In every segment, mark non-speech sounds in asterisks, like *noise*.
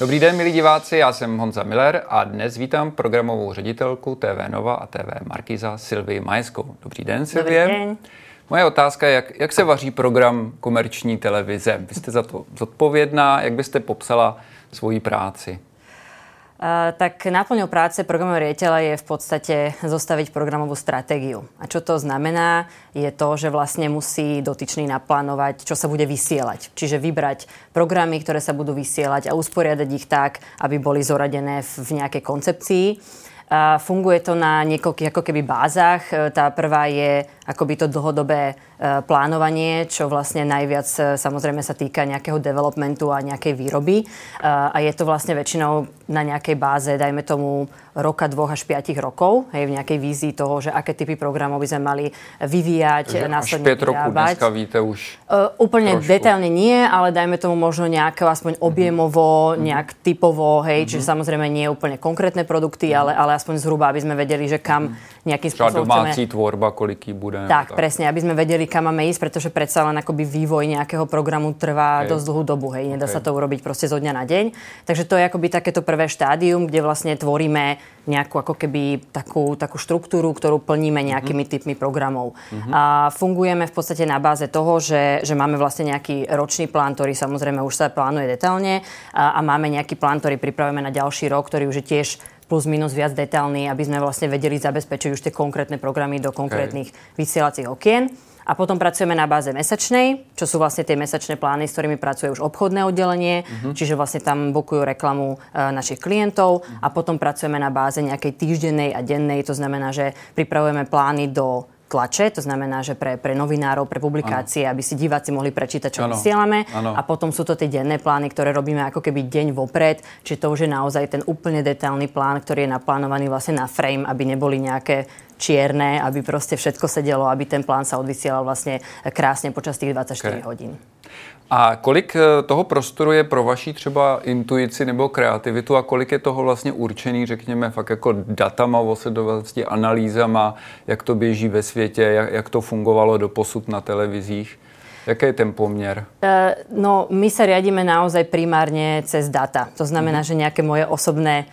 Dobrý den, milí diváci, já jsem Honza Miller a dnes vítám programovou ředitelku TV Nova a TV Markiza Silvii Majeskou. Dobrý den, Silvie. Dobrý den. Moje otázka je, jak, jak se vaří program komerční televize? Vy jste za to zodpovědná, jak byste popsala svoji práci? Tak náplňou práce programového riaditeľa je v podstate zostaviť programovú stratégiu. A čo to znamená, je to, že vlastne musí dotyčný naplánovať, čo sa bude vysielať. Čiže vybrať programy, ktoré sa budú vysielať a usporiadať ich tak, aby boli zoradené v nejakej koncepcii. A funguje to na niekoľkých ako keby bázach. Tá prvá je akoby to dlhodobé e, plánovanie, čo vlastne najviac e, samozrejme sa týka nejakého developmentu a nejakej výroby. E, a je to vlastne väčšinou na nejakej báze, dajme tomu, roka, dvoch až piatich rokov, hej, v nejakej vízii toho, že aké typy programov by sme mali vyvíjať, že následne až 5 rokov dneska víte už uh, Úplne trošku. detailne nie, ale dajme tomu možno nejako aspoň mhm. objemovo, mm-hmm. nejak typovo, hej, mm-hmm. čiže samozrejme nie úplne konkrétne produkty, mm-hmm. ale, ale aspoň zhruba, aby sme vedeli, že kam mm-hmm. nejakým spôsobom domácí chceme... tvorba, koliký bude Tak, tak, presne, aby sme vedeli, kam máme ísť, pretože predsa len akoby vývoj nejakého programu trvá okay. dosť dlhú dobu, hej, nedá okay. sa to urobiť proste zo dňa na deň. Takže to je akoby takéto prvé štádium, kde vlastne tvoríme nejakú ako keby takú, takú štruktúru, ktorú plníme nejakými mm-hmm. typmi programov. Mm-hmm. A fungujeme v podstate na báze toho, že, že máme vlastne nejaký ročný plán, ktorý samozrejme už sa plánuje detálne a, a máme nejaký plán, ktorý pripravujeme na ďalší rok, ktorý už je tiež plus minus viac detailný, aby sme vlastne vedeli zabezpečiť už tie konkrétne programy do konkrétnych okay. vysielacích okien. A potom pracujeme na báze mesačnej, čo sú vlastne tie mesačné plány, s ktorými pracuje už obchodné oddelenie, uh-huh. čiže vlastne tam bukujú reklamu e, našich klientov uh-huh. a potom pracujeme na báze nejakej týždennej a dennej, to znamená, že pripravujeme plány do tlače, to znamená, že pre, pre novinárov, pre publikácie, ano. aby si diváci mohli prečítať, čo ano. vysielame. Ano. A potom sú to tie denné plány, ktoré robíme ako keby deň vopred, čiže to už je naozaj ten úplne detailný plán, ktorý je naplánovaný vlastne na frame, aby neboli nejaké čierne, aby proste všetko sedelo, aby ten plán sa odvysielal vlastne krásne počas tých 24 okay. hodín. A kolik eh, toho prostoru je pro vaší třeba intuici nebo kreativitu a kolik je toho vlastně určený, řekněme, fakt jako datama, osledovanosti, analýzama, jak to běží ve světě, jak, jak to fungovalo do posud na televizích? Jaký je ten poměr? Uh, no, my sa riadíme naozaj primárne cez data. To znamená, mm-hmm. že nejaké moje osobné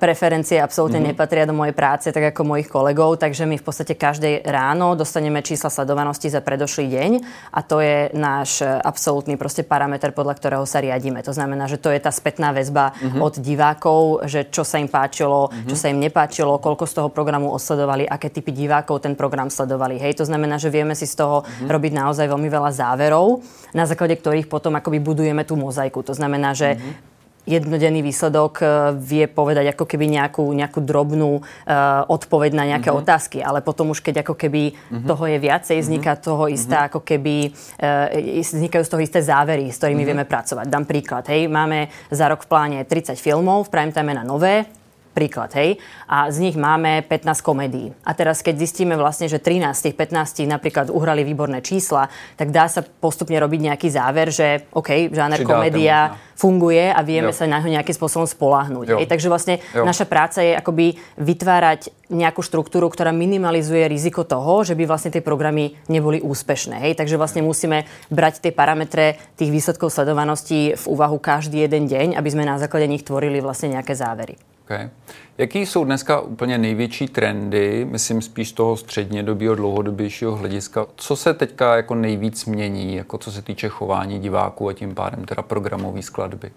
preferencie absolútne mm-hmm. nepatria do mojej práce, tak ako mojich kolegov, takže my v podstate každej ráno dostaneme čísla sledovanosti za predošlý deň a to je náš absolútny proste parameter, podľa ktorého sa riadíme. To znamená, že to je tá spätná väzba mm-hmm. od divákov, že čo sa im páčilo, mm-hmm. čo sa im nepáčilo, koľko z toho programu osledovali, aké typy divákov ten program sledovali. Hej, to znamená, že vieme si z toho mm-hmm. robiť naozaj veľmi veľa záverov, na základe ktorých potom akoby budujeme tú mozaiku. To znamená, že mm-hmm jednodenný výsledok e, vie povedať ako keby nejakú, nejakú drobnú uh, odpoveď na nejaké mm-hmm. otázky, ale potom už keď ako keby mm-hmm. toho je viacej, vzniká mhm. toho istá mm-hmm. ako keby, uh, vznikajú z toho isté závery, s ktorými mm-hmm. vieme pracovať. Dám príklad, hej, máme za rok v pláne 30 filmov, v prime time na nové, príklad, hej, a z nich máme 15 komédií. A teraz, keď zistíme vlastne, že 13 z tých 15 napríklad uhrali výborné čísla, tak dá sa postupne robiť nejaký záver, že OK, žáner komédia funguje a vieme jo. sa na ho nejakým spôsobom spolahnúť. Hej, takže vlastne jo. naša práca je akoby vytvárať nejakú štruktúru, ktorá minimalizuje riziko toho, že by vlastne tie programy neboli úspešné. Hej? Takže vlastne musíme brať tie parametre tých výsledkov sledovanosti v úvahu každý jeden deň, aby sme na základe nich tvorili vlastne nejaké závery. Okay. Jaký jsou dneska úplně největší trendy, myslím spíš toho střednědobího, dlouhodobějšího hlediska? Co se teďka jako nejvíc mění, jako co se týče chování diváků a tím pádem teda programové skladby?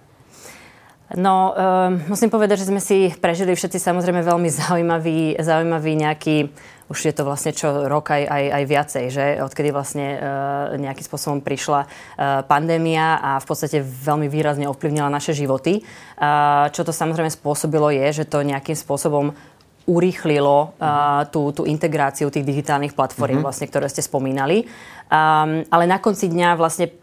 No, um, musím povedať, že sme si prežili všetci samozrejme veľmi zaujímavý, zaujímavý nejaký, už je to vlastne čo rok aj, aj, aj viacej, že odkedy vlastne uh, nejakým spôsobom prišla uh, pandémia a v podstate veľmi výrazne ovplyvnila naše životy. Uh, čo to samozrejme spôsobilo je, že to nejakým spôsobom urýchlilo uh, tú, tú integráciu tých digitálnych platform, mm-hmm. vlastne, ktoré ste spomínali. Um, ale na konci dňa vlastne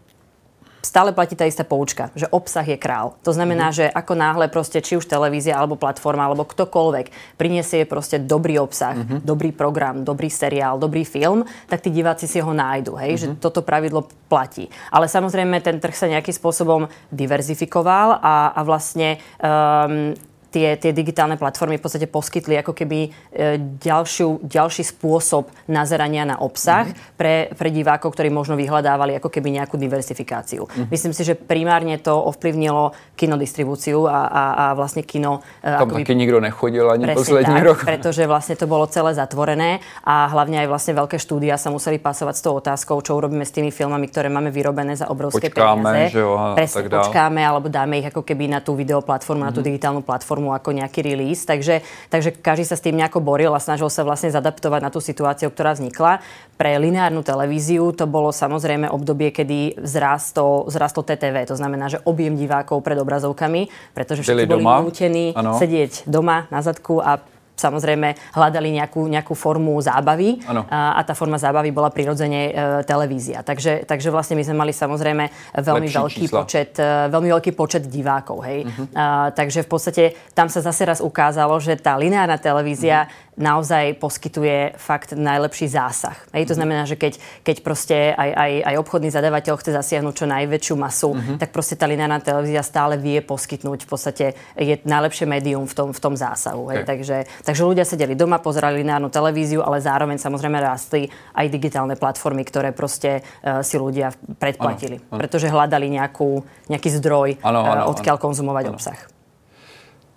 stále platí tá istá poučka, že obsah je král. To znamená, mm. že ako náhle proste či už televízia alebo platforma alebo ktokoľvek priniesie proste dobrý obsah, mm-hmm. dobrý program, dobrý seriál, dobrý film, tak tí diváci si ho nájdu. Hej? Mm-hmm. Že toto pravidlo platí. Ale samozrejme ten trh sa nejakým spôsobom diverzifikoval a, a vlastne um, tie, tie digitálne platformy v podstate poskytli ako keby e, ďalšiu, ďalší spôsob nazerania na obsah mm-hmm. pre, pre divákov, ktorí možno vyhľadávali ako keby nejakú diversifikáciu. Mm-hmm. Myslím si, že primárne to ovplyvnilo kinodistribúciu a, a, a vlastne kino... E, Tam taky nikto nechodil ani posledný tak, rok. Pretože vlastne to bolo celé zatvorené a hlavne aj vlastne veľké štúdia sa museli pasovať s tou otázkou, čo urobíme s tými filmami, ktoré máme vyrobené za obrovské počkáme, peniaze. Že jo, Presne, tak počkáme, alebo dáme ich ako keby na tú videoplatformu, mm-hmm. na tú mhm. digitálnu platformu ako nejaký release. Takže, takže každý sa s tým nejako boril a snažil sa vlastne zadaptovať na tú situáciu, ktorá vznikla. Pre lineárnu televíziu to bolo samozrejme obdobie, kedy zrastol, zrastol TTV. To znamená, že objem divákov pred obrazovkami, pretože všetci boli nútení sedieť doma na zadku a samozrejme hľadali nejakú, nejakú formu zábavy a, a tá forma zábavy bola prirodzene e, televízia. Takže, takže vlastne my sme mali samozrejme veľmi veľký, počet, e, veľmi veľký počet divákov. Hej? Uh-huh. A, takže v podstate tam sa zase raz ukázalo, že tá lineárna televízia uh-huh naozaj poskytuje fakt najlepší zásah. Hej, to mhm. znamená, že keď, keď proste aj, aj, aj obchodný zadavateľ chce zasiahnuť čo najväčšiu masu, uh-huh. tak proste tá lineárna televízia stále vie poskytnúť v podstate je najlepšie médium v tom, v tom zásahu. Hej. Okay. Takže, takže ľudia sedeli doma, pozerali lineárnu televíziu, ale zároveň samozrejme rástli aj digitálne platformy, ktoré proste uh, si ľudia predplatili. Ano, ano. Pretože hľadali nejakú, nejaký zdroj, ano, ano, uh, odkiaľ ano. konzumovať ano. obsah.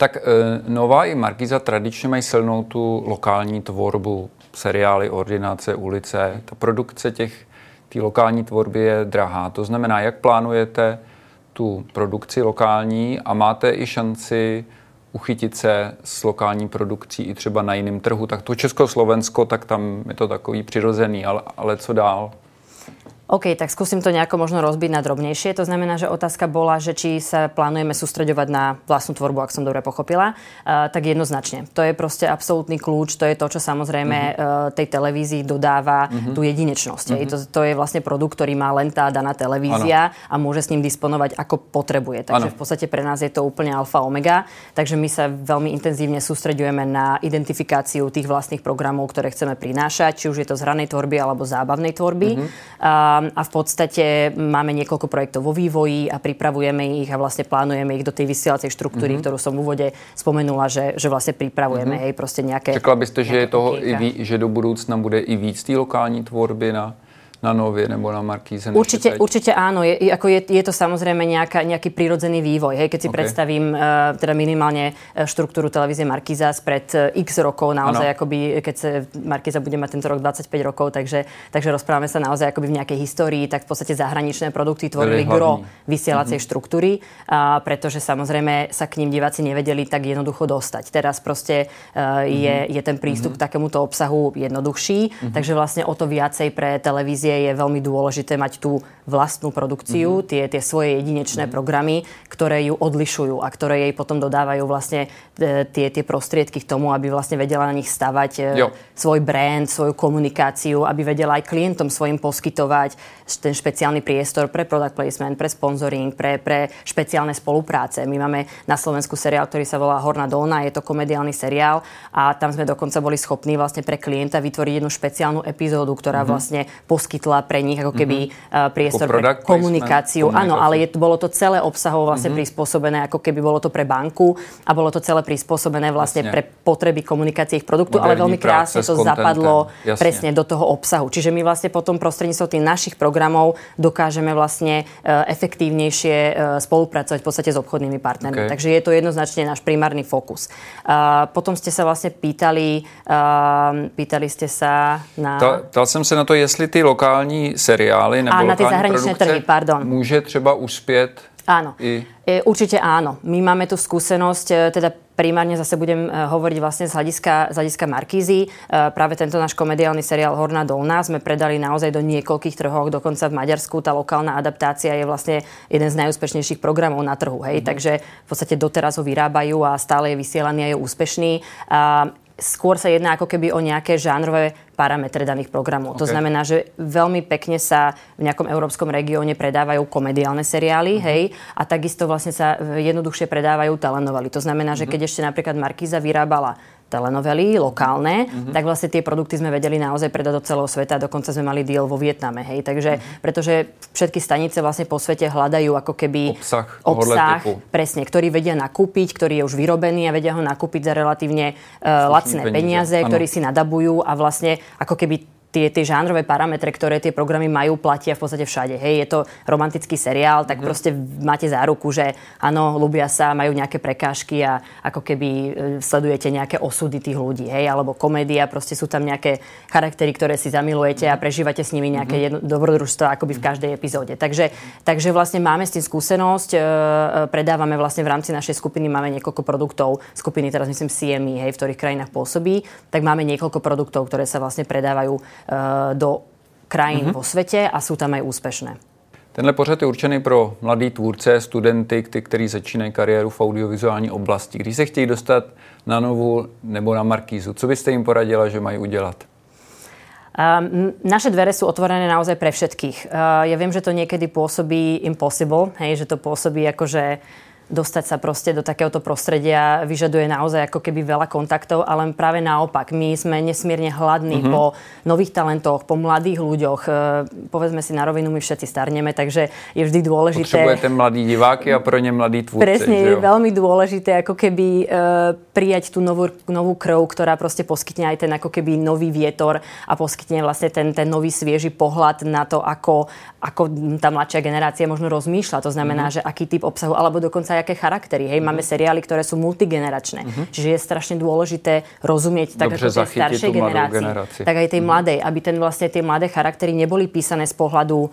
Tak e, Nová i Markiza tradičně mají silnou tu lokální tvorbu, seriály, ordinace, ulice. Ta produkce těch, té lokální tvorby je drahá. To znamená, jak plánujete tu produkci lokální a máte i šanci uchytit se s lokální produkcí i třeba na jiném trhu. Tak to Československo, tak tam je to takový přirozený, ale, ale co dál? OK, tak skúsim to nejako možno rozbiť na drobnejšie. To znamená, že otázka bola, že či sa plánujeme sústreďovať na vlastnú tvorbu, ak som dobre pochopila, uh, tak jednoznačne. To je proste absolútny kľúč, to je to, čo samozrejme uh-huh. uh, tej televízii dodáva uh-huh. tú jedinečnosť. Uh-huh. To, to je vlastne produkt, ktorý má len tá daná televízia ano. a môže s ním disponovať ako potrebuje. Takže ano. v podstate pre nás je to úplne alfa omega. Takže my sa veľmi intenzívne sústreďujeme na identifikáciu tých vlastných programov, ktoré chceme prinášať, či už je to z hranej tvorby alebo zábavnej tvorby. Uh-huh. Uh, a v podstate máme niekoľko projektov vo vývoji a pripravujeme ich a vlastne plánujeme ich do tej vysielacej štruktúry, mm-hmm. ktorú som v úvode spomenula, že, že vlastne pripravujeme mm-hmm. jej proste nejaké... Čekala byste, že, je toho i ví, že do budúcna bude i víc té lokální tvorby na na Novie nebo na Markíze? Určite, určite áno. Je, ako je, je to samozrejme nejaká, nejaký prírodzený vývoj. Hej? Keď si okay. predstavím uh, teda minimálne e, štruktúru televízie Markíza spred uh, x rokov, naozaj ano. akoby, keď sa Markíza bude mať tento rok 25 rokov, takže, takže rozprávame sa naozaj akoby v nejakej histórii, tak v podstate zahraničné produkty tvorili gro vysielacej mm-hmm. štruktúry, uh, pretože samozrejme sa k ním diváci nevedeli tak jednoducho dostať. Teraz proste uh, mm-hmm. je, je ten prístup mm-hmm. k takémuto obsahu jednoduchší, mm-hmm. takže vlastne o to viacej pre televízie televízie je veľmi dôležité mať tú vlastnú produkciu, mm-hmm. tie, tie svoje jedinečné mm-hmm. programy, ktoré ju odlišujú a ktoré jej potom dodávajú vlastne e, tie, tie prostriedky k tomu, aby vlastne vedela na nich stavať e, jo. svoj brand, svoju komunikáciu, aby vedela aj klientom svojim poskytovať ten špeciálny priestor pre product placement, pre sponsoring, pre, pre špeciálne spolupráce. My máme na Slovensku seriál, ktorý sa volá Horná dolna, je to komediálny seriál a tam sme dokonca boli schopní vlastne pre klienta vytvoriť jednu špeciálnu epizódu, ktorá mm-hmm. vlastne poskytuje poskytla pre nich ako keby mm-hmm. priestor pre komunikáciu. Áno, ale je, bolo to celé obsahovo vlastne mm-hmm. prispôsobené, ako keby bolo to pre banku a bolo to celé prispôsobené vlastne Jasne. pre potreby komunikácie ich produktu, Moderní ale veľmi krásne to zapadlo Jasne. presne do toho obsahu. Čiže my vlastne potom prostredníctvom tých našich programov dokážeme vlastne e, efektívnejšie e, spolupracovať v podstate s obchodnými partnermi. Okay. Takže je to jednoznačne náš primárny fokus. Potom ste sa vlastne pýtali, pýtali ste sa na... Dal jsem se na to, jestli ty lokální lokální seriály nebo a na tie zahraničné trhy, pardon. môže třeba uspieť Áno, i... e, určite áno. My máme tu skúsenosť, e, teda primárne zase budem e, hovoriť vlastne z hľadiska, z hľadiska Markízy. Práve tento náš komediálny seriál Horná dolná sme predali naozaj do niekoľkých trhov, dokonca v Maďarsku tá lokálna adaptácia je vlastne jeden z najúspešnejších programov na trhu. Hej? Mm-hmm. Takže v podstate doteraz ho vyrábajú a stále je vysielaný a je úspešný. A skôr sa jedná ako keby o nejaké žánrové parametre daných programov. Okay. To znamená, že veľmi pekne sa v nejakom európskom regióne predávajú komediálne seriály, uh-huh. hej, a takisto vlastne sa jednoduchšie predávajú telenovely. To znamená, že uh-huh. keď ešte napríklad Markíza vyrábala telenovely lokálne, mm-hmm. tak vlastne tie produkty sme vedeli naozaj predať do celého sveta. Dokonca sme mali deal vo Vietname. Hej. Takže, mm-hmm. pretože všetky stanice vlastne po svete hľadajú ako keby obsah, obsah presne, ktorý vedia nakúpiť, ktorý je už vyrobený a vedia ho nakúpiť za relatívne uh, lacné peniaze, peniaze ktorý si nadabujú a vlastne ako keby tie, tie žánrové parametre, ktoré tie programy majú, platia v podstate všade. Hej, je to romantický seriál, tak mm-hmm. proste máte záruku, že áno, ľubia sa, majú nejaké prekážky a ako keby e, sledujete nejaké osudy tých ľudí. Hej, alebo komédia, proste sú tam nejaké charaktery, ktoré si zamilujete a prežívate s nimi nejaké mm-hmm. dobrodružstvo akoby v každej epizóde. Takže, takže vlastne máme s tým skúsenosť, e, e, predávame vlastne v rámci našej skupiny, máme niekoľko produktov, skupiny teraz myslím CME, hej, v ktorých krajinách pôsobí, tak máme niekoľko produktov, ktoré sa vlastne predávajú do krajín mm-hmm. vo světě a jsou tam aj úspěšné. Tenhle pořad je určený pro mladý tvůrce, studenty, ty, kteří začínají kariéru v audiovizuální oblasti. Když se chtějí dostat na Novu nebo na Markízu, co byste jim poradila, že mají udělat? Um, naše dvere sú otvorené naozaj pre všetkých. Uh, ja viem, že to niekedy pôsobí impossible, hej, že to pôsobí ako, že dostať sa proste do takéhoto prostredia vyžaduje naozaj ako keby veľa kontaktov, ale práve naopak. My sme nesmierne hladní mm-hmm. po nových talentoch, po mladých ľuďoch. E, povedzme si na rovinu, my všetci starneme, takže je vždy dôležité... Potrebujete mladí diváky a pro ne mladí tvúrci. Presne, je veľmi dôležité ako keby uh, prijať tú novú, novú krv, ktorá proste poskytne aj ten ako keby nový vietor a poskytne vlastne ten, ten nový svieži pohľad na to, ako, ako tá mladšia generácia možno rozmýšľa. To znamená, mm-hmm. že aký typ obsahu, alebo dokonca aké charaktery. Hej, máme mhm. seriály, ktoré sú multigeneračné. Uh-huh. Čiže je strašne dôležité rozumieť tak Dobře, ako tej staršej generácii, tak aj tej uh-huh. mladej, aby ten vlastne tie mladé charaktery neboli písané z pohľadu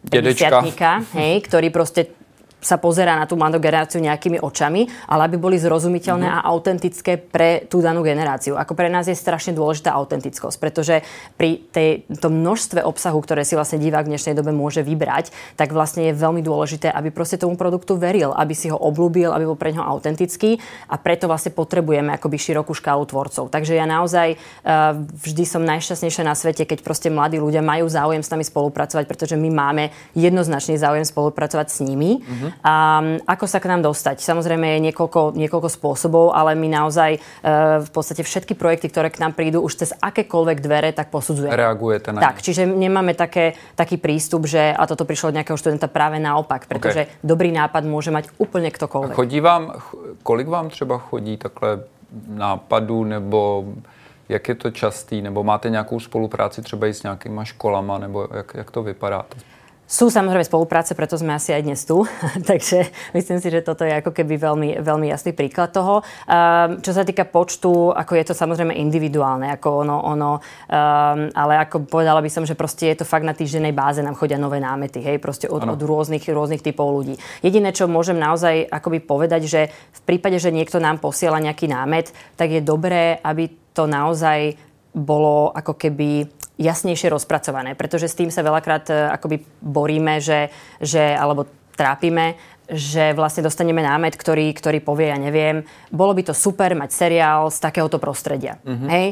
Dedečka. hej, ktorý proste sa pozerá na tú mladú generáciu nejakými očami, ale aby boli zrozumiteľné mm-hmm. a autentické pre tú danú generáciu. Ako pre nás je strašne dôležitá autentickosť, pretože pri tej, tom množstve obsahu, ktoré si vlastne divák v dnešnej dobe môže vybrať, tak vlastne je veľmi dôležité, aby proste tomu produktu veril, aby si ho oblúbil, aby bol pre ňo autentický a preto vlastne potrebujeme akoby širokú škálu tvorcov. Takže ja naozaj uh, vždy som najšťastnejšia na svete, keď proste mladí ľudia majú záujem s nami spolupracovať, pretože my máme jednoznačný záujem spolupracovať s nimi. Mm-hmm. A ako sa k nám dostať? Samozrejme je niekoľko, niekoľko spôsobov, ale my naozaj e, v podstate všetky projekty, ktoré k nám prídu už cez akékoľvek dvere, tak posudzujeme. Reagujete na Tak, čiže nemáme také, taký prístup, že a toto prišlo od nejakého študenta práve naopak, pretože okay. dobrý nápad môže mať úplne ktokoľvek. A chodí vám, kolik vám třeba chodí takhle nápadů nebo jak je to častý, nebo máte nějakou spolupráci třeba i s nějakýma školama, nebo jak, jak to vypadá? Sú samozrejme spolupráce, preto sme asi aj dnes tu. *laughs* Takže myslím si, že toto je ako keby veľmi, veľmi jasný príklad toho. Um, čo sa týka počtu, ako je to samozrejme individuálne, ako ono, ono um, ale ako povedala by som, že proste je to fakt na týždennej báze, nám chodia nové námety, hej, proste od, od rôznych, rôznych typov ľudí. Jediné, čo môžem naozaj akoby povedať, že v prípade, že niekto nám posiela nejaký námet, tak je dobré, aby to naozaj bolo ako keby jasnejšie rozpracované, pretože s tým sa veľakrát e, akoby boríme, že, že alebo trápime, že vlastne dostaneme námet, ktorý, ktorý povie, ja neviem, bolo by to super mať seriál z takéhoto prostredia. Mm-hmm. Hej?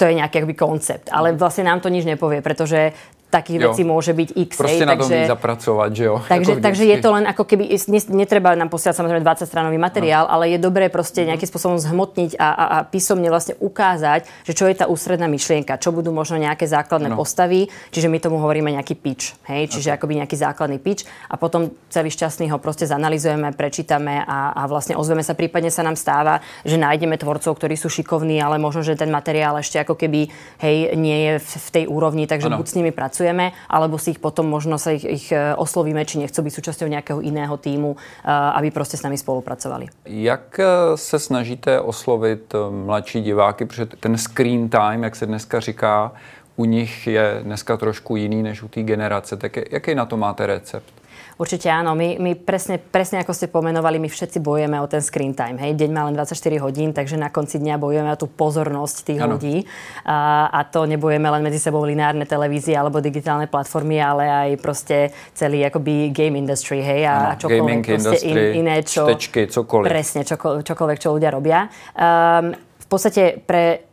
To je nejaký akby koncept. Ale mhm. vlastne nám to nič nepovie, pretože takých jo. vecí môže byť x. Proste na takže, zapracovať, že jo. Takže, takže je to len ako keby, netreba nám posielať samozrejme 20 stranový materiál, no. ale je dobré proste mhm. nejakým spôsobom zhmotniť a, a, a písomne vlastne ukázať, že čo je tá ústredná myšlienka, čo budú možno nejaké základné no. postavy, čiže my tomu hovoríme nejaký pitch, hej, čiže okay. akoby nejaký základný pitch a potom celý šťastný ho proste zanalizujeme, prečítame a, a vlastne ozveme sa, prípadne sa nám stáva, že nájdeme tvorcov, ktorí sú šikovní, ale možno, že ten materiál ešte ako keby, hej, nie je v, v tej úrovni, takže ano. buď s nimi pracujeme pracujeme, alebo si ich potom možno sa ich, ich e, oslovíme, či nechcú byť súčasťou nejakého iného týmu, e, aby prostě s nami spolupracovali. Jak e, se snažíte oslovit mladší diváky, protože ten screen time, jak se dneska říká, u nich je dneska trošku jiný než u té generace. Tak jaký na to máte recept? Určite áno. My, my presne, presne ako ste pomenovali, my všetci bojujeme o ten screen time. Hej? Deň má len 24 hodín, takže na konci dňa bojujeme o tú pozornosť tých ano. ľudí. A, a to nebojujeme len medzi sebou lineárne televízie alebo digitálne platformy, ale aj proste celý akoby game industry, hej, a ano, čokoľvek proste in, iné, čo... Štečky, cokoliv. Presne, čoko, čokoľvek, čo ľudia robia. Um, v podstate pre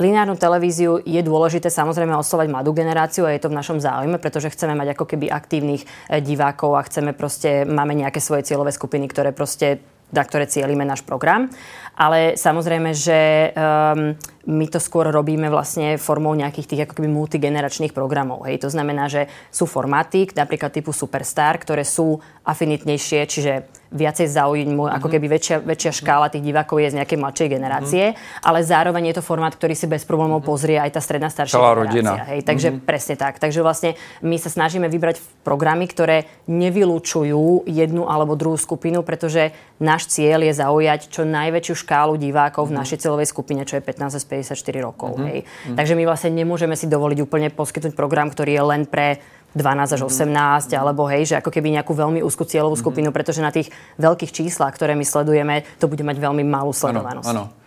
lineárnu televíziu je dôležité samozrejme oslovať mladú generáciu a je to v našom záujme, pretože chceme mať ako keby aktívnych e, divákov a chceme proste, máme nejaké svoje cieľové skupiny, ktoré proste na ktoré cielime náš program. Ale samozrejme, že um, my to skôr robíme vlastne formou nejakých tých ako keby multigeneračných programov. Hej. To znamená, že sú formáty, napríklad typu Superstar, ktoré sú afinitnejšie, čiže viacej zaujímu, mm-hmm. ako mhm. keby väčšia, väčšia škála tých divákov je z nejakej mladšej generácie, mm-hmm. ale zároveň je to formát, ktorý si bez problémov mm-hmm. pozrie aj tá stredná staršia Celá rodina. Hej, takže mm-hmm. presne tak. Takže vlastne my sa snažíme vybrať programy, ktoré nevylúčujú jednu alebo druhú skupinu, pretože náš cieľ je zaujať čo najväčšiu škálu divákov mm-hmm. v mhm. našej celovej skupine, čo je 15 až 54 rokov. Mm-hmm. Hej. Mm-hmm. Takže my vlastne nemôžeme si dovoliť úplne poskytnúť program, ktorý je len pre 12 až 18, mm-hmm. alebo hej, že ako keby nejakú veľmi úzkú cieľovú mhm. skupinu, pretože na tých veľkých číslach, ktoré my sledujeme, to bude mať veľmi malú sledovanosť. Ano, ano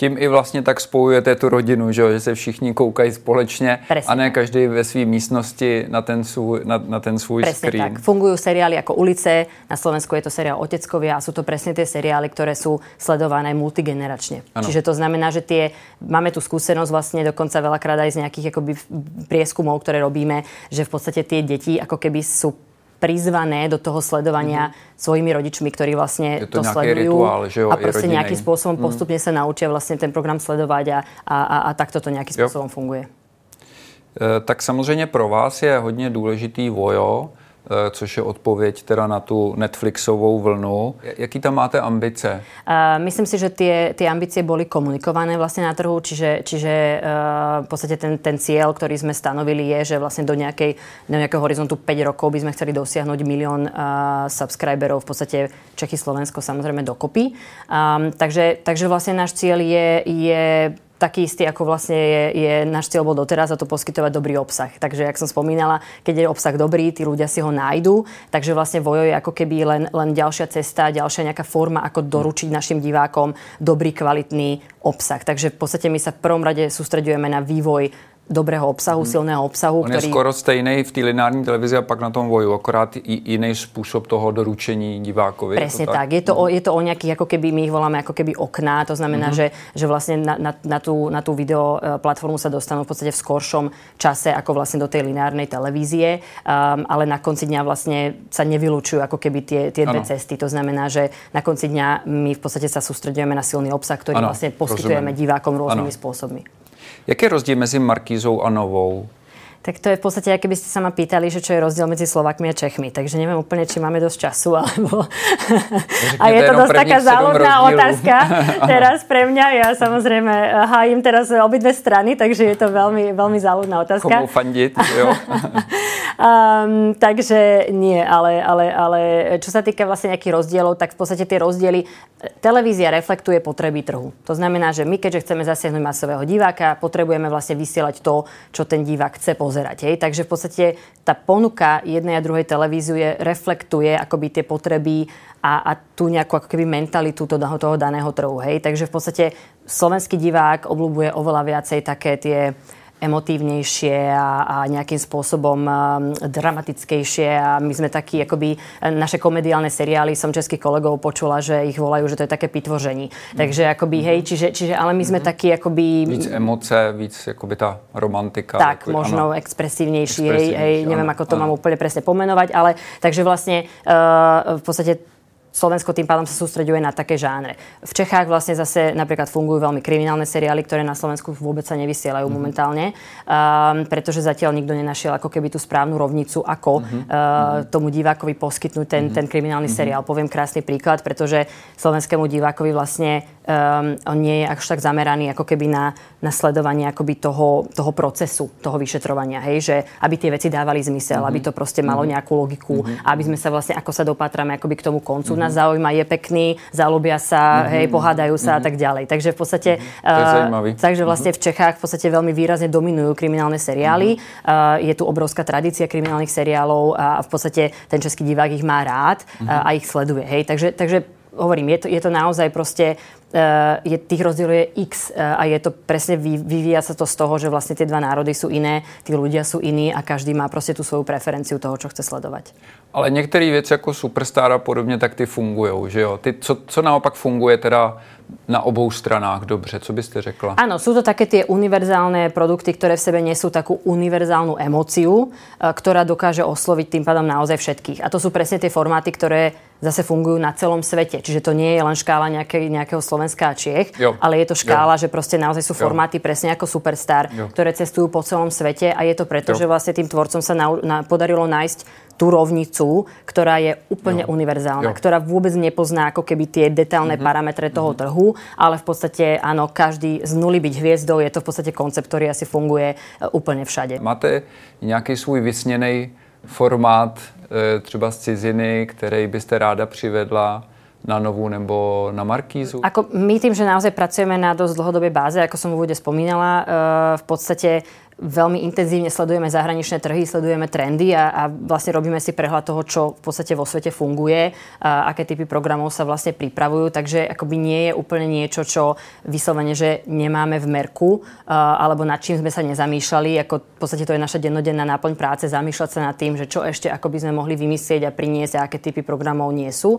tím i vlastně tak spojujete tu rodinu, že, že se všichni koukají společně Presne. a ne každý ve své místnosti na ten svůj, na, na ten svůj presne screen. tak. Fungujú seriály ako Ulice, na Slovensku je to seriál Oteckovia a sú to presne tie seriály, ktoré sú sledované multigeneračne. Ano. Čiže to znamená, že tie, máme tu skúsenosť vlastne dokonca veľakrát aj z nejakých akoby prieskumov, ktoré robíme, že v podstate tie deti ako keby sú prizvané do toho sledovania mm-hmm. svojimi rodičmi, ktorí vlastne je to, to sledujú. Rituál, že jo, a proste nejakým spôsobom mm-hmm. postupne sa naučia vlastne ten program sledovať a, a, a, a takto to nejakým spôsobom funguje. E, tak samozřejmě pro vás je hodně důležitý vojo, což je odpověď teda na tu Netflixovou vlnu. Jaký tam máte ambice? Uh, myslím si, že tie, tie ambície boli komunikované vlastne na trhu, čiže, čiže uh, v podstate ten, ten cieľ, ktorý sme stanovili je, že vlastne do, nejakej, do nejakého horizontu 5 rokov by sme chceli dosiahnuť milión uh, subscriberov, v podstate Čechy, Slovensko samozrejme dokopy. Um, takže, takže vlastne náš cieľ je, je taký istý, ako vlastne je, je náš cieľ bol doteraz a to poskytovať dobrý obsah. Takže, jak som spomínala, keď je obsah dobrý, tí ľudia si ho nájdú. Takže vlastne Vojo je ako keby len, len ďalšia cesta, ďalšia nejaká forma, ako doručiť našim divákom dobrý, kvalitný obsah. Takže v podstate my sa v prvom rade sústredujeme na vývoj dobrého obsahu, hmm. silného obsahu. On ktorý... je skoro stejný v té lineární televizi a pak na tom voju, akorát i, jiný způsob toho doručení divákovi. Presne tak? tak. Je to, o, je to o nejakých, ako keby my ich voláme ako keby okná, to znamená, hmm. že, že vlastne na, na, na, tú, na tú video e, platformu sa dostanú v podstate v skoršom čase ako vlastne do tej lineárnej televízie, um, ale na konci dňa vlastne sa nevylučujú ako keby tie, tie dve ano. cesty. To znamená, že na konci dňa my v podstate sa sústredujeme na silný obsah, ktorý ano, vlastne poskytujeme rozumiem. divákom rôznymi ano. spôsobmi. Jaký je rozdíl mezi Markízou a Novou? Tak to je v podstate, keby ste sa ma pýtali, že čo je rozdiel medzi Slovakmi a Čechmi. Takže neviem úplne, či máme dosť času, *laughs* alebo... a je to dosť taká závodná otázka *laughs* teraz pre mňa. Ja samozrejme hájim teraz obidve strany, takže je to veľmi, veľmi závodná otázka. Komu fandiť, jo? *laughs* um, takže nie, ale, ale, ale čo sa týka vlastne nejakých rozdielov, tak v podstate tie rozdiely televízia reflektuje potreby trhu. To znamená, že my, keďže chceme zasiahnuť masového diváka, potrebujeme vlastne vysielať to, čo ten divák chce pozerať. Hej? Takže v podstate tá ponuka jednej a druhej televízie reflektuje akoby tie potreby a, a tú nejakú ako keby mentalitu toho, toho daného trhu. Hej? Takže v podstate slovenský divák obľúbuje oveľa viacej také tie emotívnejšie a, a nejakým spôsobom um, dramatickejšie a my sme takí, akoby naše komediálne seriály, som českých kolegov počula, že ich volajú, že to je také pitvožení. Mm. Takže akoby, hej, mhm. čiže, čiže ale my sme mm. takí akoby... Víc emoce, víc akoby tá romantika. Tak, akoby, možno ano. expresívnejší, hej, hej, neviem, ako to ano. mám úplne presne pomenovať, ale takže vlastne uh, v podstate Slovensko tým pádom sa sústreďuje na také žánre. V Čechách vlastne zase napríklad fungujú veľmi kriminálne seriály, ktoré na Slovensku vôbec sa nevysielajú mm-hmm. momentálne, um, pretože zatiaľ nikto nenašiel ako keby tú správnu rovnicu, ako mm-hmm. uh, tomu divákovi poskytnúť ten, mm-hmm. ten kriminálny mm-hmm. seriál. Poviem krásny príklad, pretože slovenskému divákovi vlastne um, on nie je až tak zameraný ako keby na, na sledovanie akoby toho, toho procesu, toho vyšetrovania, hej, že aby tie veci dávali zmysel, mm-hmm. aby to proste malo mhm. nejakú logiku, mm-hmm. aby sme sa vlastne, ako sa dopátrame akoby k tomu koncu nás zaujíma, je pekný, zalúbia sa, mm-hmm. hej, pohádajú sa mm-hmm. a mhm. tak ďalej. Takže v podstate... Mm-hmm. Uh, takže vlastne v Čechách v podstate veľmi výrazne dominujú kriminálne seriály. Mm-hmm. Uh, je tu obrovská tradícia kriminálnych seriálov a v podstate ten český divák ich má rád mm-hmm. uh, a ich sleduje. Hej. Takže, takže hovorím, je to, je to naozaj proste je, tých rozdielov je x a je to presne, vyvíja sa to z toho, že vlastne tie dva národy sú iné, tí ľudia sú iní a každý má proste tú svoju preferenciu toho, čo chce sledovať. Ale některé věci jako Superstar a podobně, tak ty fungují, že jo? Ty, co, co naopak funguje teda na obou stranách dobře, co byste řekla? Áno, sú to také tie univerzálne produkty, ktoré v sebe nesú takú univerzálnu emóciu, e, ktorá dokáže osloviť tým pádom naozaj všetkých. A to sú presne tie formáty, ktoré zase fungujú na celom svete. Čiže to nie je len škála nejaké, nejakého Slovenska a Čiech, jo. ale je to škála, jo. že proste naozaj sú formáty jo. presne ako Superstar, jo. ktoré cestujú po celom svete a je to preto, jo. že vlastne tým tvorcom sa na, na, podarilo nájsť tú rovnicu, ktorá je úplne jo. univerzálna, jo. ktorá vôbec nepozná ako keby tie detailné mm-hmm. parametre toho mm-hmm. trhu, ale v podstate áno, každý z nuly byť hviezdou, je to v podstate koncept, ktorý asi funguje e, úplne všade. Máte nejaký svůj vysněný formát e, třeba z ciziny, který byste ráda přivedla na novú nebo na Markízu? Ako my tým, že naozaj pracujeme na dosť dlhodobej báze, ako som v úvode spomínala, e, v podstate veľmi intenzívne sledujeme zahraničné trhy, sledujeme trendy a, a vlastne robíme si prehľad toho, čo v podstate vo svete funguje, a aké typy programov sa vlastne pripravujú, takže akoby nie je úplne niečo, čo vyslovene, že nemáme v merku, a, alebo nad čím sme sa nezamýšľali, ako v podstate to je naša dennodenná náplň práce, zamýšľať sa nad tým, že čo ešte ako by sme mohli vymyslieť a priniesť a aké typy programov nie sú.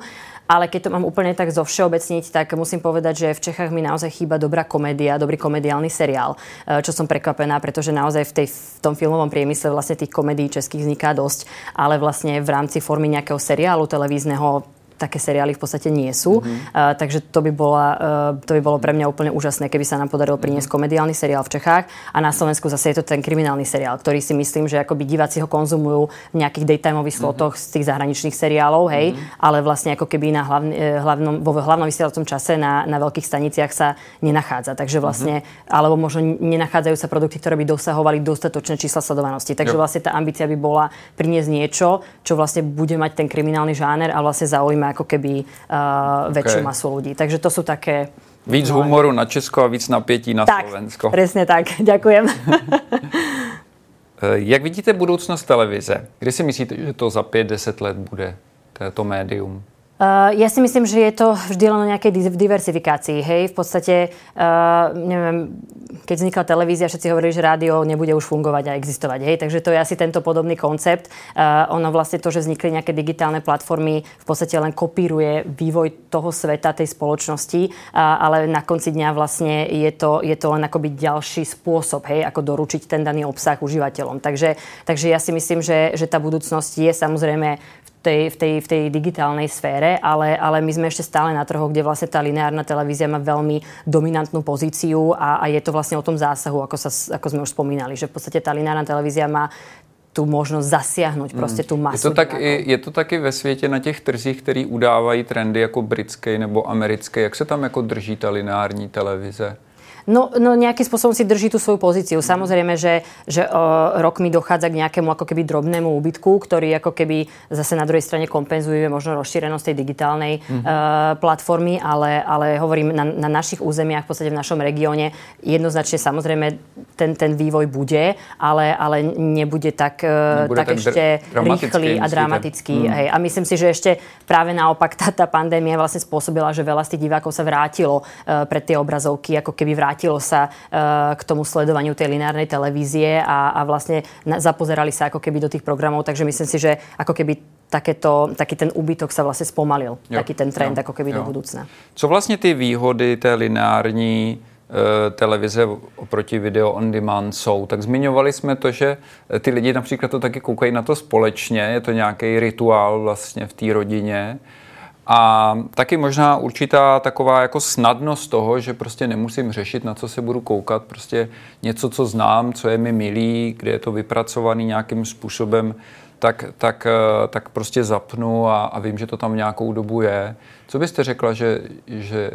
Ale keď to mám úplne tak zo všeobecniť, tak musím povedať, že v Čechách mi naozaj chýba dobrá komédia, dobrý komediálny seriál, e, čo som prekvapená, pretože naozaj v, tej, v tom filmovom priemysle vlastne tých komédií českých vzniká dosť, ale vlastne v rámci formy nejakého seriálu televízneho také seriály v podstate nie sú. Mm-hmm. Uh, takže to by, bola, uh, to by bolo pre mňa úplne úžasné, keby sa nám podarilo priniesť mm-hmm. komediálny seriál v Čechách. A na Slovensku zase je to ten kriminálny seriál, ktorý si myslím, že akoby diváci ho konzumujú v nejakých daytimeových mhm. slotoch mm-hmm. z tých zahraničných seriálov, hej, mm-hmm. ale vlastne ako keby na hlavn, e, hlavnom, vo hlavnom vysielacom čase na, na veľkých staniciach sa nenachádza. Takže mhm. vlastne, mm-hmm. alebo možno nenachádzajú sa produkty, ktoré by dosahovali dostatočné čísla sledovanosti. Takže jo. vlastne tá ambícia by bola priniesť niečo, čo vlastne bude mať ten kriminálny žáner a vlastne zaujíma ako keby uh, väčšiu okay. masu ľudí. Takže to sú také... Víc no, humoru na Česko a víc napětí na tak, Slovensko. Presne tak, *laughs* ďakujem. Eh, jak vidíte budoucnost televize? Kdy si myslíte, že to za 5-10 let bude, to médium? Uh, ja si myslím, že je to vždy len o nejakej diversifikácii. Hej, v podstate, uh, neviem, keď vznikla televízia, všetci hovorili, že rádio nebude už fungovať a existovať. Hej, takže to je asi tento podobný koncept. Uh, ono vlastne to, že vznikli nejaké digitálne platformy, v podstate len kopíruje vývoj toho sveta, tej spoločnosti, uh, ale na konci dňa vlastne je to, je to len akoby ďalší spôsob, hej, ako doručiť ten daný obsah užívateľom. Takže, takže ja si myslím, že, že tá budúcnosť je samozrejme tej, v, tej, v tej digitálnej sfére, ale, ale my sme ešte stále na trhu, kde vlastne tá lineárna televízia má veľmi dominantnú pozíciu a, a je to vlastne o tom zásahu, ako, sa, ako sme už spomínali, že v podstate tá lineárna televízia má tu možnosť zasiahnuť mm. prostě tu masu. Je to, tak i, je to taky ve světě na těch trzích, který udávají trendy jako britské nebo americké. Jak se tam jako drží ta lineární televize? No, no nejakým spôsobom si drží tú svoju pozíciu. Mhm. Samozrejme, že, že o, rokmi dochádza k nejakému ako keby drobnému úbytku, ktorý ako keby zase na druhej strane kompenzuje možno rozšírenosť tej digitálnej mm-hmm. uh, platformy, ale, ale hovorím, na, na našich územiach, v podstate v našom regióne, jednoznačne samozrejme ten, ten vývoj bude, ale, ale nebude tak, e, nebude tak ešte rýchly a dramatický. Mm. Hej. A myslím si, že ešte práve naopak tá, tá pandémia vlastne spôsobila, že veľa z tých divákov sa vrátilo uh, pred tie obrazovky, ako keby vrátilo vrátilo sa uh, k tomu sledovaniu tej lineárnej televízie a, a vlastne zapozerali sa ako keby do tých programov, takže myslím si, že ako keby takéto, taký ten úbytok sa vlastne spomalil, jo, taký ten trend jo, ako keby jo. do budúcna. Co vlastně ty výhody té lineární eh, televize oproti video on demand jsou. Tak zmiňovali jsme to, že ty lidi například to taky koukají na to společně, je to nějaký rituál vlastně v té rodině. A taky možná určitá taková jako snadnost toho, že prostě nemusím řešit, na co se budu koukat, prostě něco, co znám, co je mi milý, kde je to vypracovaný nějakým způsobem, tak, tak, eh, tak prostě zapnu a, a vím, že to tam nějakou dobu je. Co byste řekla, že, že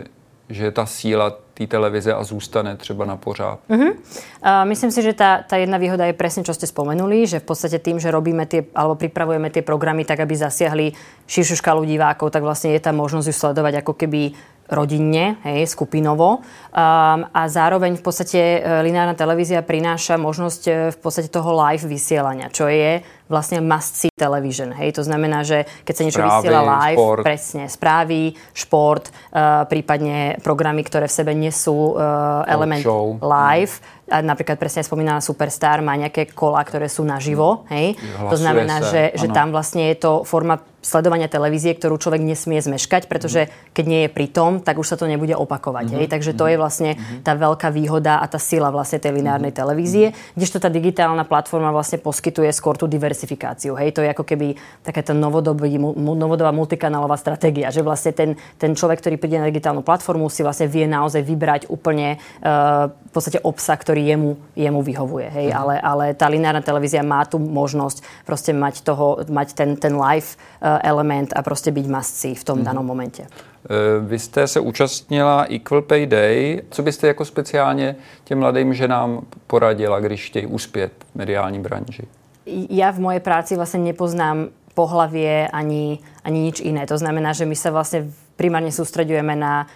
že je tá síla té televize a zůstane třeba na pořád. Uh-huh. Uh, myslím si, že tá, tá jedna výhoda je presne, čo ste spomenuli, že v podstate tým, že robíme tie, alebo pripravujeme tie programy tak, aby zasiahli širšiu škálu divákov, tak vlastne je tam možnosť ju sledovať ako keby rodinne, hej, skupinovo. Um, a zároveň v podstate e, lineárna televízia prináša možnosť e, v podstate toho live vysielania, čo je vlastne must see television. Hej? To znamená, že keď sa niečo vysiela live, šport. presne, správy, šport, uh, prípadne programy, ktoré v sebe nesú uh, element show. live, a napríklad presne spomínaná Superstar má nejaké kola, ktoré sú naživo, hej? Hlasuje to znamená, sa, že, že tam vlastne je to forma sledovania televízie, ktorú človek nesmie zmeškať, pretože keď nie je pri tom, tak už sa to nebude opakovať. Mm-hmm. Hej? Takže to je vlastne tá veľká výhoda a tá sila vlastne tej lineárnej mm-hmm. televízie, kdežto tá digitálna platforma vlastne poskytuje skôr tú diversifikáciu. Hej? To je ako keby takáto novodobá multikanálová stratégia, že vlastne ten, ten človek, ktorý príde na digitálnu platformu, si vlastne vie naozaj vybrať úplne uh, v podstate obsah, ktorý jemu, jemu vyhovuje. Hej? Mm-hmm. Ale, ale tá lineárna televízia má tu možnosť proste mať, toho, mať ten, ten live uh, element a prostě být mascí v tom mm-hmm. danom momentě. Eh, vy jste se účastnila Equal Pay Day. Co byste jako speciálně těm mladým ženám poradila, když chtějí uspět v mediální branži? Ja v mojej práci vlastne nepoznám pohlavie ani, ani nič iné. To znamená, že my sa vlastne primárne sústredujeme na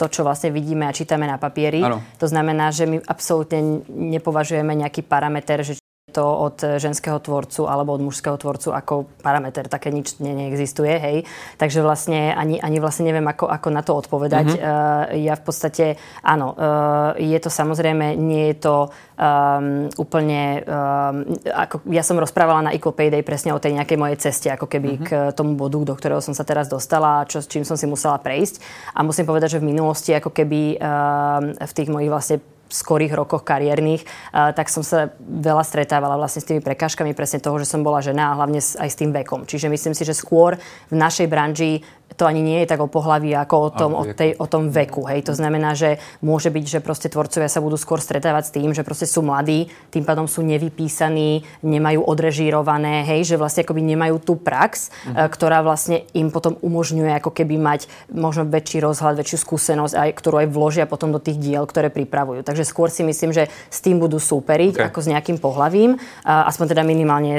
to, čo vlastne vidíme a čítame na papieri. Ano. To znamená, že my absolútne nepovažujeme nejaký parameter, že to od ženského tvorcu alebo od mužského tvorcu ako parameter, také nič ne, neexistuje, hej. Takže vlastne ani, ani vlastne neviem, ako, ako na to odpovedať. Mm-hmm. Uh, ja v podstate, áno, uh, je to samozrejme, nie je to um, úplne, um, ako ja som rozprávala na Equal Pay Day presne o tej nejakej mojej ceste, ako keby mm-hmm. k tomu bodu, do ktorého som sa teraz dostala, čo, s čím som si musela prejsť. A musím povedať, že v minulosti ako keby um, v tých mojich vlastne skorých rokoch kariérnych, tak som sa veľa stretávala vlastne s tými prekážkami presne toho, že som bola žena a hlavne aj s tým vekom. Čiže myslím si, že skôr v našej branži to ani nie je tak o pohlaví, ako o tom, o, tej, o tom veku. Hej. To znamená, že môže byť, že proste tvorcovia sa budú skôr stretávať s tým, že proste sú mladí, tým pádom sú nevypísaní, nemajú odrežírované, hej, že vlastne akoby nemajú tú prax, uh-huh. ktorá vlastne im potom umožňuje ako keby mať možno väčší rozhľad, väčšiu skúsenosť, aj, ktorú aj vložia potom do tých diel, ktoré pripravujú. Takže skôr si myslím, že s tým budú súperiť okay. ako s nejakým pohlavím. Aspoň teda minimálne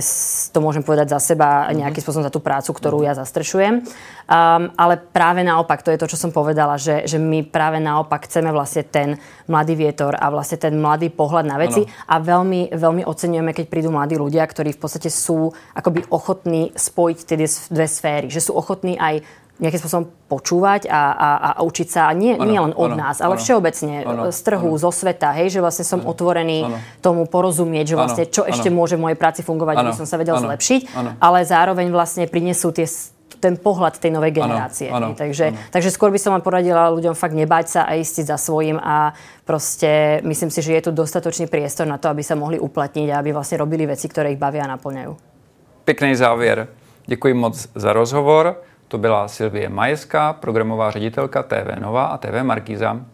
to môžem povedať za seba uh-huh. nejakým spôsobom za tú prácu, ktorú uh-huh. ja zastrešujem. Um, ale práve naopak, to je to, čo som povedala, že, že my práve naopak chceme vlastne ten mladý vietor a vlastne ten mladý pohľad na veci ano. a veľmi, veľmi oceňujeme, keď prídu mladí ľudia, ktorí v podstate sú akoby ochotní spojiť tie dve sféry, že sú ochotní aj nejakým spôsobom počúvať a, a, a učiť sa nie, ano, nie len od ano, nás, ale ano, všeobecne ano, z trhu, ano. zo sveta, hej, že vlastne som ano, otvorený ano. tomu porozumieť, že vlastne čo ano, ešte môže v mojej práci fungovať, ano, aby som sa vedel ano, zlepšiť, ano. ale zároveň vlastne prinesú tie ten pohľad tej novej generácie. Ano, ano, takže, ano. takže skôr by som vám poradila ľuďom fakt nebať sa a ísť za svojím a proste myslím si, že je tu dostatočný priestor na to, aby sa mohli uplatniť a aby vlastne robili veci, ktoré ich bavia a naplňajú. Pěkný závěr. Děkuji moc za rozhovor. To byla Silvie Majeska, programová ředitelka TV Nova a TV Markíza.